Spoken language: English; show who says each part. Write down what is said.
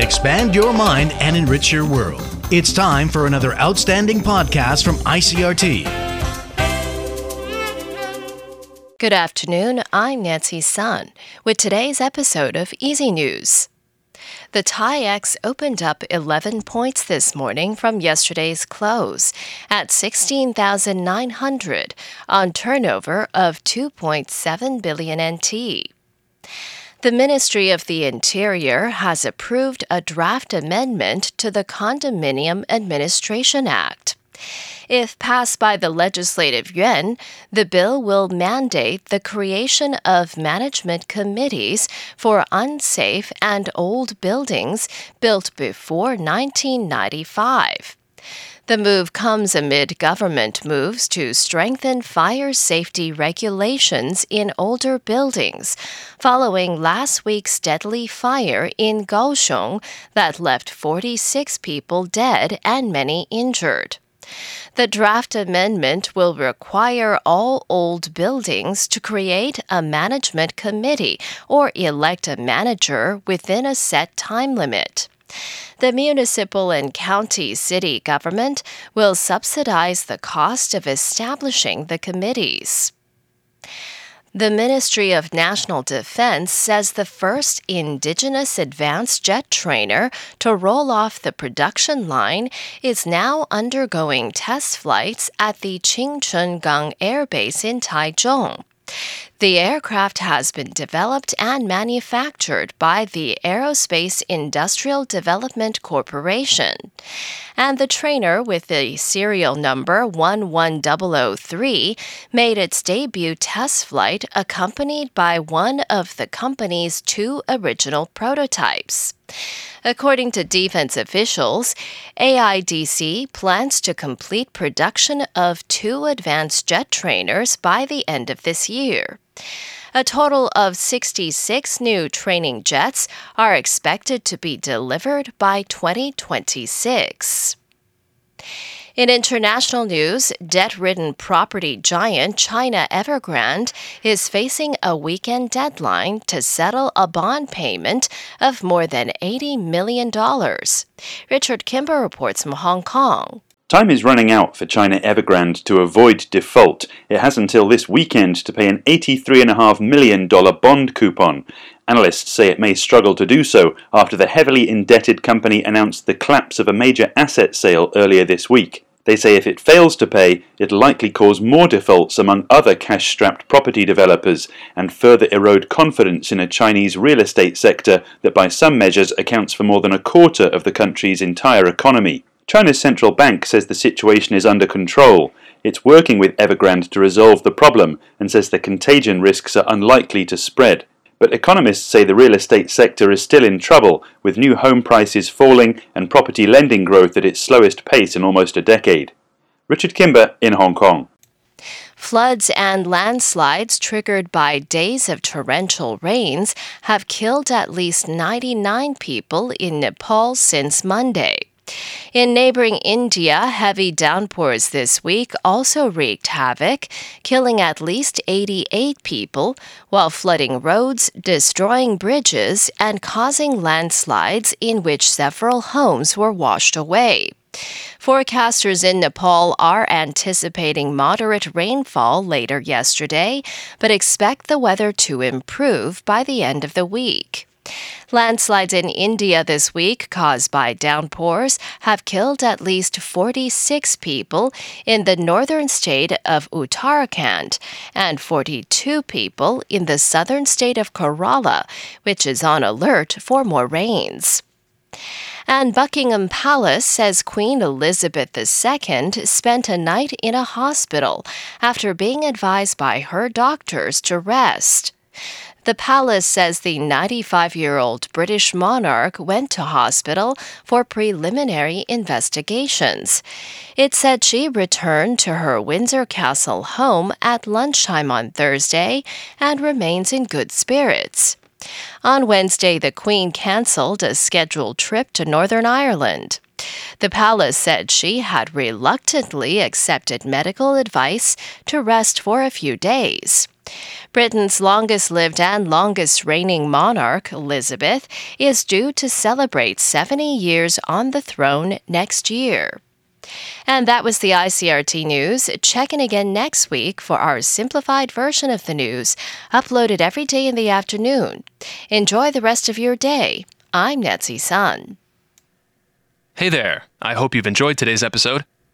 Speaker 1: Expand your mind and enrich your world. It's time for another outstanding podcast from ICRT.
Speaker 2: Good afternoon. I'm Nancy Sun with today's episode of EZ News. The TAIEX opened up 11 points this morning from yesterday's close at 16,900 on turnover of 2.7 billion NT. The Ministry of the Interior has approved a draft amendment to the Condominium Administration Act. If passed by the Legislative Yuan, the bill will mandate the creation of management committees for unsafe and old buildings built before 1995. The move comes amid government moves to strengthen fire safety regulations in older buildings, following last week's deadly fire in Kaohsiung that left 46 people dead and many injured. The draft amendment will require all old buildings to create a management committee or elect a manager within a set time limit. The municipal and county city government will subsidize the cost of establishing the committees. The Ministry of National Defense says the first indigenous advanced jet trainer to roll off the production line is now undergoing test flights at the Qingquangang Air Base in Taichung. The aircraft has been developed and manufactured by the Aerospace Industrial Development Corporation. And the trainer with the serial number 11003 made its debut test flight accompanied by one of the company's two original prototypes. According to defense officials, AIDC plans to complete production of two advanced jet trainers by the end of this year. A total of 66 new training jets are expected to be delivered by 2026. In international news, debt ridden property giant China Evergrande is facing a weekend deadline to settle a bond payment of more than $80 million. Richard Kimber reports from Hong Kong.
Speaker 3: Time is running out for China Evergrande to avoid default. It has until this weekend to pay an $83.5 million bond coupon. Analysts say it may struggle to do so after the heavily indebted company announced the collapse of a major asset sale earlier this week. They say if it fails to pay, it'll likely cause more defaults among other cash strapped property developers and further erode confidence in a Chinese real estate sector that, by some measures, accounts for more than a quarter of the country's entire economy. China's central bank says the situation is under control. It's working with Evergrande to resolve the problem and says the contagion risks are unlikely to spread. But economists say the real estate sector is still in trouble, with new home prices falling and property lending growth at its slowest pace in almost a decade. Richard Kimber in Hong Kong.
Speaker 2: Floods and landslides triggered by days of torrential rains have killed at least 99 people in Nepal since Monday. In neighboring India, heavy downpours this week also wreaked havoc, killing at least 88 people while flooding roads, destroying bridges, and causing landslides in which several homes were washed away. Forecasters in Nepal are anticipating moderate rainfall later yesterday, but expect the weather to improve by the end of the week. Landslides in India this week, caused by downpours, have killed at least 46 people in the northern state of Uttarakhand and 42 people in the southern state of Kerala, which is on alert for more rains. And Buckingham Palace says Queen Elizabeth II spent a night in a hospital after being advised by her doctors to rest. The palace says the 95 year old British monarch went to hospital for preliminary investigations. It said she returned to her Windsor Castle home at lunchtime on Thursday and remains in good spirits. On Wednesday, the Queen cancelled a scheduled trip to Northern Ireland. The palace said she had reluctantly accepted medical advice to rest for a few days. Britain's longest lived and longest reigning monarch, Elizabeth, is due to celebrate 70 years on the throne next year. And that was the ICRT news. Check in again next week for our simplified version of the news, uploaded every day in the afternoon. Enjoy the rest of your day. I'm Nancy Sun.
Speaker 4: Hey there. I hope you've enjoyed today's episode.